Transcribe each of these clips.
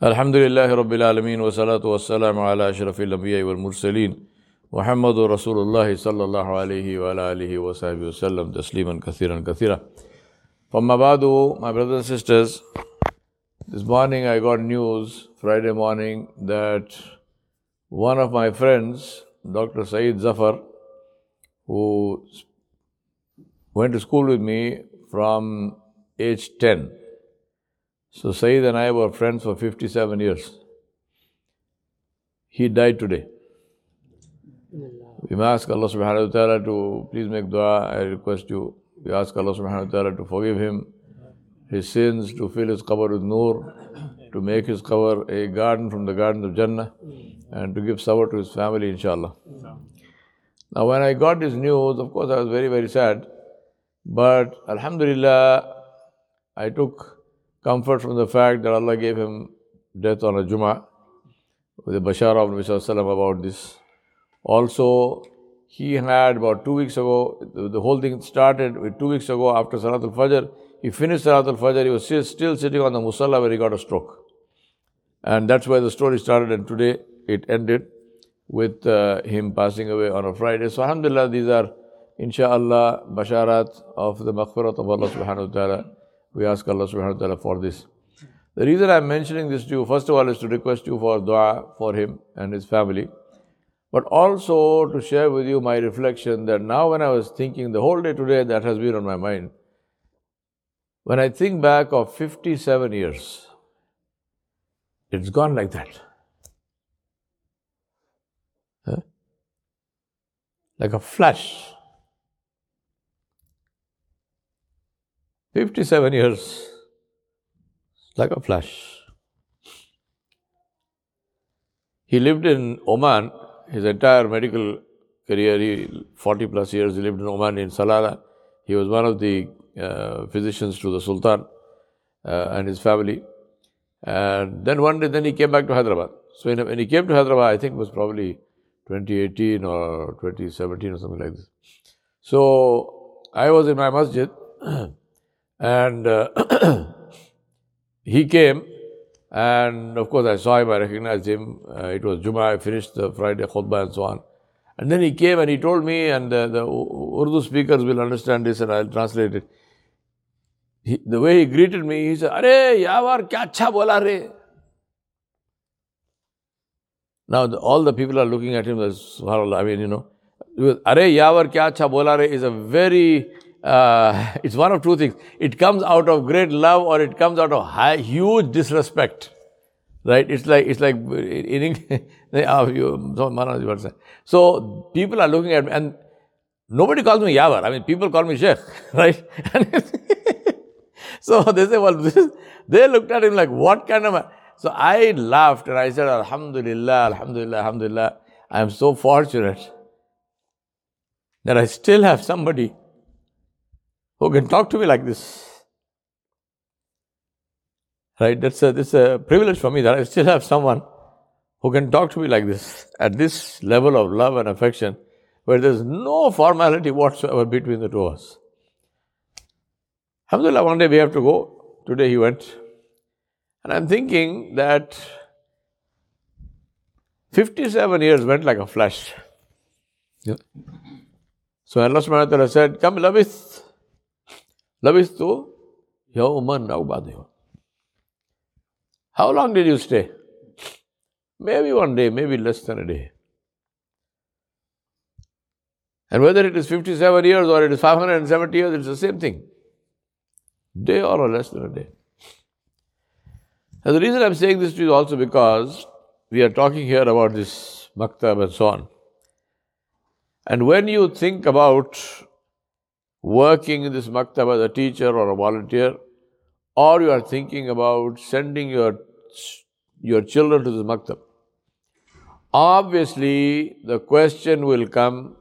আলহামদুলিল্লাহ রবিল আলমিন ওসালাত ওসালাম আল্লাহ আশরফিল আবিয়াইল মুরসলিন মোহাম্মদ রসুল্লাহ সাল্লাহ আলহি আলহি ওসাহাবি ওসাল্লাম তসলিমন কাসিরন কাসিরা ফমাবাদু my brothers and sisters This morning I got news, Friday morning, that one of my friends, Dr. Saeed Zafar, who went to school with me from age 10, so Saeed and I were friends for 57 years. He died today. We ask Allah subhanahu wa ta'ala to please make dua. I request you. We ask Allah subhanahu wa ta'ala to forgive him, his sins, to fill his qabr with nur, to make his qabr a garden from the gardens of Jannah, and to give sabr to his family, inshallah. Now, when I got this news, of course, I was very, very sad. But Alhamdulillah, I took comfort from the fact that Allah gave him death on a Jummah with the Bashar of Nabi about this. Also, he had about two weeks ago, the whole thing started with two weeks ago after Salat al Fajr. He finished Salat al Fajr, he was still sitting on the Musalla where he got a stroke. And that's where the story started, and today it ended with uh, him passing away on a Friday. So, Alhamdulillah, these are, inshallah, basharat of the maghfirat of Allah subhanahu wa ta'ala. We ask Allah subhanahu wa ta'ala for this. The reason I'm mentioning this to you, first of all, is to request you for dua for him and his family, but also to share with you my reflection that now when I was thinking the whole day today, that has been on my mind. When I think back of 57 years, it's gone like that. Huh? Like a flash. 57 years, like a flash. He lived in Oman, his entire medical career, he, 40 plus years, he lived in Oman in Salalah. He was one of the uh, physicians to the Sultan uh, and his family. And then one day, then he came back to Hyderabad. So when he came to Hyderabad, I think it was probably 2018 or 2017 or something like this. So I was in my masjid. And uh, he came, and of course I saw him, I recognized him. Uh, it was Jummah, I finished the Friday khutbah and so on. And then he came and he told me, and uh, the Urdu speakers will understand this and I'll translate it. He, the way he greeted me, he said, Are, yavar, kya acha bola re? Now, the, all the people are looking at him as, I mean, you know, Are, yavar, kya acha bola re is a very uh, it's one of two things. It comes out of great love or it comes out of high, huge disrespect. Right? It's like, it's like, in English, so people are looking at me and nobody calls me Yavar. I mean, people call me Sheikh, right? so they say, well, this, they looked at him like, what kind of a, so I laughed and I said, Alhamdulillah, Alhamdulillah, Alhamdulillah. I am so fortunate that I still have somebody who can talk to me like this. Right? That's a, that's a privilege for me that I still have someone who can talk to me like this, at this level of love and affection, where there's no formality whatsoever between the two of us. Alhamdulillah, one day we have to go. Today he went. And I'm thinking that 57 years went like a flash. Yeah. So Allah subhanahu wa ta'ala said, Come, Labith, Labistu yawman aw How long did you stay? Maybe one day, maybe less than a day. And whether it is 57 years or it is 570 years, it's the same thing. Day or less than a day. And the reason I'm saying this to you is also because we are talking here about this maktab and so on. And when you think about working in this maktab as a teacher or a volunteer, or you are thinking about sending your, your children to this maktab, obviously the question will come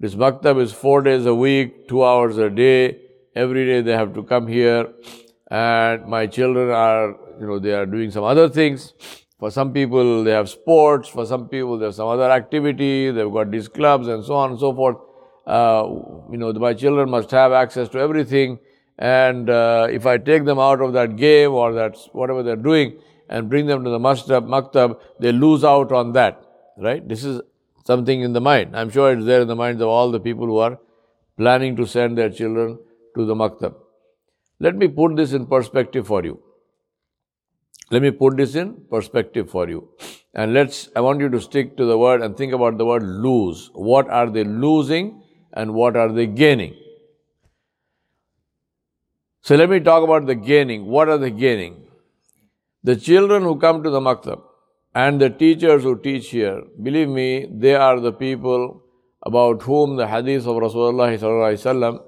this maktab is four days a week, two hours a day, every day they have to come here, and my children are, you know, they are doing some other things. For some people, they have sports. For some people, they have some other activity. They've got these clubs and so on and so forth uh, you know, my children must have access to everything. And uh, if I take them out of that game or that whatever they're doing, and bring them to the masjid, maktab, they lose out on that. Right? This is something in the mind. I'm sure it's there in the minds of all the people who are planning to send their children to the maktab. Let me put this in perspective for you. Let me put this in perspective for you. And let's, I want you to stick to the word and think about the word lose. What are they losing and what are they gaining? So let me talk about the gaining. What are they gaining? The children who come to the maktab and the teachers who teach here, believe me, they are the people about whom the hadith of Rasulullah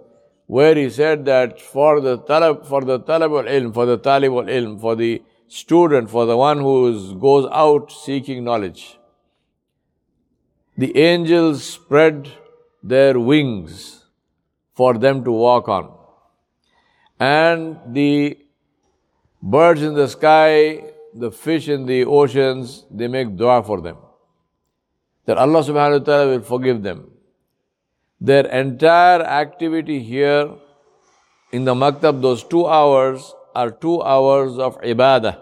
where he said that for the talab, for the talab al ilm, for the talib al ilm, for the student, for the one who goes out seeking knowledge. The angels spread their wings for them to walk on. And the birds in the sky, the fish in the oceans, they make dua for them. That Allah subhanahu wa ta'ala will forgive them. Their entire activity here in the maktab, those two hours, are two hours of ibadah.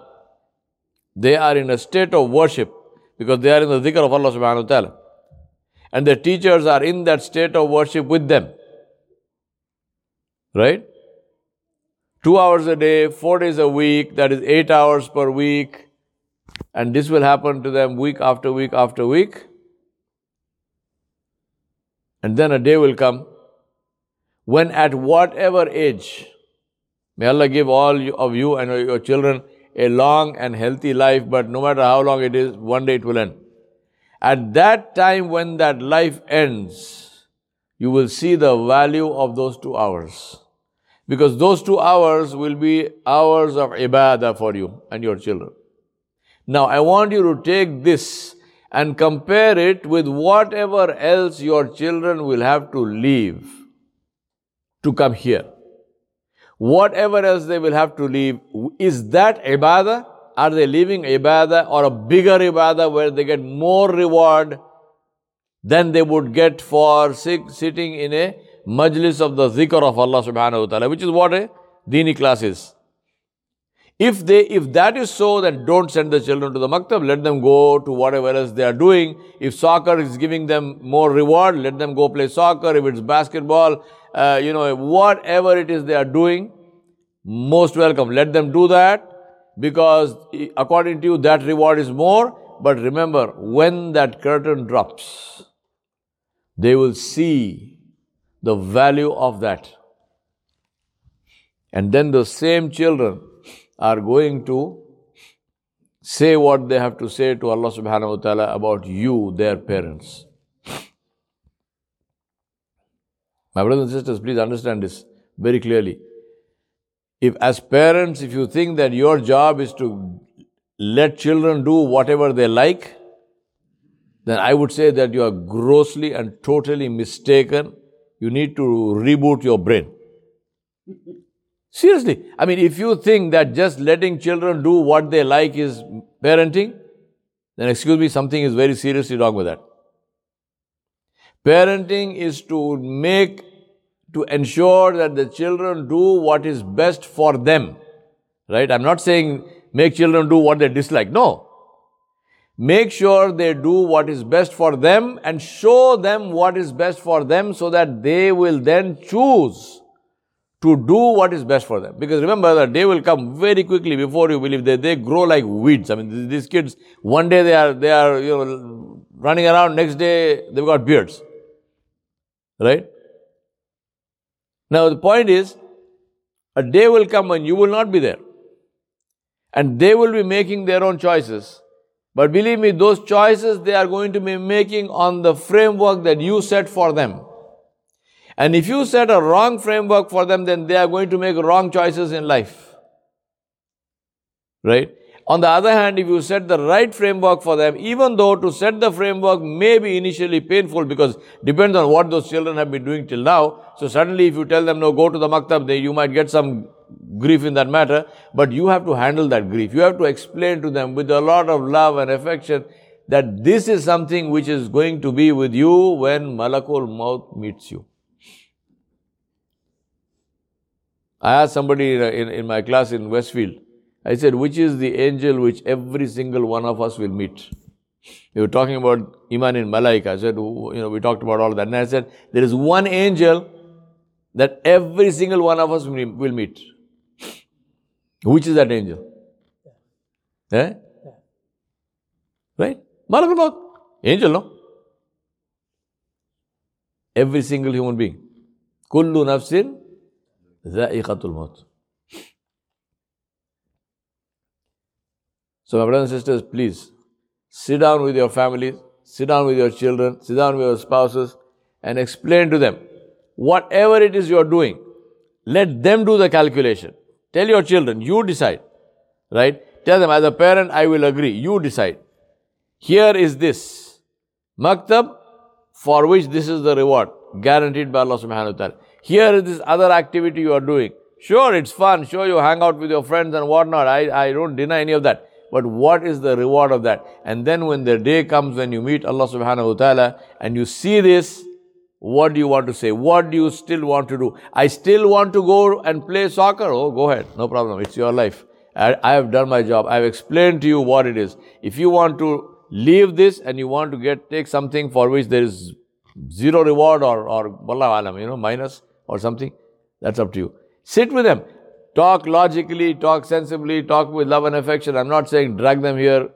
They are in a state of worship because they are in the dhikr of Allah subhanahu wa ta'ala. And the teachers are in that state of worship with them. Right? Two hours a day, four days a week, that is eight hours per week. And this will happen to them week after week after week. And then a day will come when at whatever age May Allah give all of you and your children a long and healthy life, but no matter how long it is, one day it will end. At that time, when that life ends, you will see the value of those two hours. Because those two hours will be hours of ibadah for you and your children. Now, I want you to take this and compare it with whatever else your children will have to leave to come here whatever else they will have to leave, is that ibadah? Are they leaving ibadah or a bigger ibadah where they get more reward than they would get for sitting in a majlis of the zikr of Allah subhanahu wa ta'ala, which is what a dini class is. If they, if that is so, then don't send the children to the maktab. Let them go to whatever else they are doing. If soccer is giving them more reward, let them go play soccer. If it's basketball, uh, you know, whatever it is they are doing, most welcome. Let them do that because according to you, that reward is more. But remember, when that curtain drops, they will see the value of that. And then the same children are going to say what they have to say to Allah subhanahu wa ta'ala about you, their parents. My brothers and sisters, please understand this very clearly. If, as parents, if you think that your job is to let children do whatever they like, then I would say that you are grossly and totally mistaken. You need to reboot your brain. Seriously. I mean, if you think that just letting children do what they like is parenting, then excuse me, something is very seriously wrong with that. Parenting is to make, to ensure that the children do what is best for them. Right? I'm not saying make children do what they dislike. No. Make sure they do what is best for them and show them what is best for them so that they will then choose to do what is best for them. Because remember, the day will come very quickly before you believe that they grow like weeds. I mean, these kids, one day they are, they are, you know, running around, next day they've got beards. Right? Now the point is, a day will come when you will not be there. And they will be making their own choices. But believe me, those choices they are going to be making on the framework that you set for them. And if you set a wrong framework for them, then they are going to make wrong choices in life. Right? On the other hand, if you set the right framework for them, even though to set the framework may be initially painful because depends on what those children have been doing till now. So suddenly if you tell them, no, go to the maktab, they, you might get some grief in that matter, but you have to handle that grief. You have to explain to them with a lot of love and affection that this is something which is going to be with you when Malakul Maut meets you. I asked somebody in, in my class in Westfield, I said, which is the angel which every single one of us will meet? We were talking about Iman in Malaika. I said, you know, we talked about all that. And I said, there is one angel that every single one of us will meet. Which is that angel? Eh? Right? Malakul Angel, no? Every single human being. Kullu nafsin dha'iqatul maut. So, my brothers and sisters, please sit down with your families, sit down with your children, sit down with your spouses, and explain to them whatever it is you are doing. Let them do the calculation. Tell your children, you decide. Right? Tell them, as a parent, I will agree. You decide. Here is this. Maktab, for which this is the reward, guaranteed by Allah subhanahu wa ta'ala. Here is this other activity you are doing. Sure, it's fun. Sure, you hang out with your friends and whatnot. I, I don't deny any of that. But what is the reward of that? And then when the day comes when you meet Allah subhanahu wa ta'ala and you see this, what do you want to say? What do you still want to do? I still want to go and play soccer. Oh, go ahead. No problem. It's your life. I, I have done my job. I have explained to you what it is. If you want to leave this and you want to get, take something for which there is zero reward or, or, wallah alam, you know, minus or something, that's up to you. Sit with them. Talk logically, talk sensibly, talk with love and affection. I'm not saying drag them here,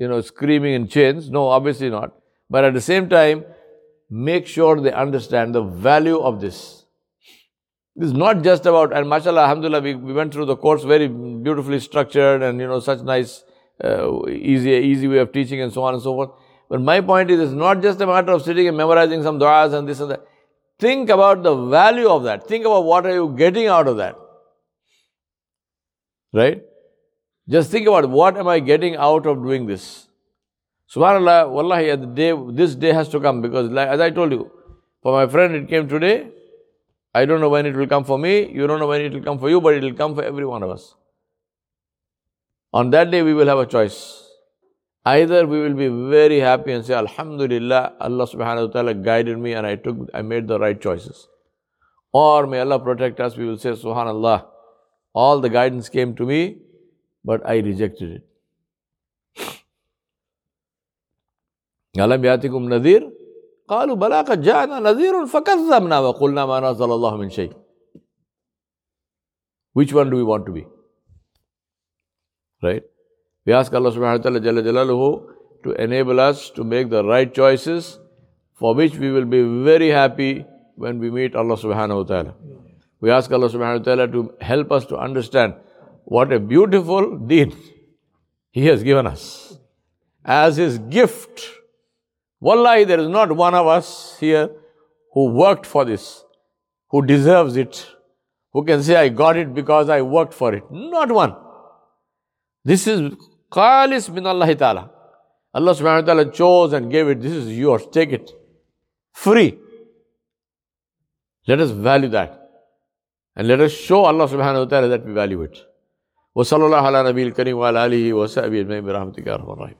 you know, screaming in chains. No, obviously not. But at the same time, make sure they understand the value of this. This is not just about, and mashallah, alhamdulillah, we, we went through the course very beautifully structured and, you know, such nice, uh, easy, easy way of teaching and so on and so forth. But my point is, it's not just a matter of sitting and memorizing some du'as and this and that. Think about the value of that. Think about what are you getting out of that. Right? Just think about what am I getting out of doing this. Subhanallah, wallahi, the day, this day has to come because, like, as I told you, for my friend it came today. I don't know when it will come for me. You don't know when it will come for you, but it will come for every one of us. On that day, we will have a choice. Either we will be very happy and say, Alhamdulillah, Allah subhanahu wa ta'ala guided me and I took, I made the right choices. Or may Allah protect us, we will say, Subhanallah, all the guidance came to me, but I rejected it. ألم يأتكم نذير قالوا بلى قد جاءنا نذير فكذبنا وقلنا ما نزل الله من شيء Which one do we want to be? Right? We ask Allah subhanahu wa ta'ala Jalla Jalaluhu to enable us to make the right choices for which we will be very happy when we meet Allah subhanahu wa ta'ala. We ask Allah subhanahu wa ta'ala to help us to understand what a beautiful deed He has given us as His gift. Wallahi, there is not one of us here who worked for this, who deserves it, who can say, I got it because I worked for it. Not one. This is Khalis min Allah ta'ala. Allah subhanahu wa ta'ala chose and gave it. This is yours. Take it. Free. Let us value that. And let us show Allah subhanahu wa ta'ala that we value it. وصلى الله على نبي الكريم وعلى آله وصحبه أجمعين برحمتك يا رب الرحيم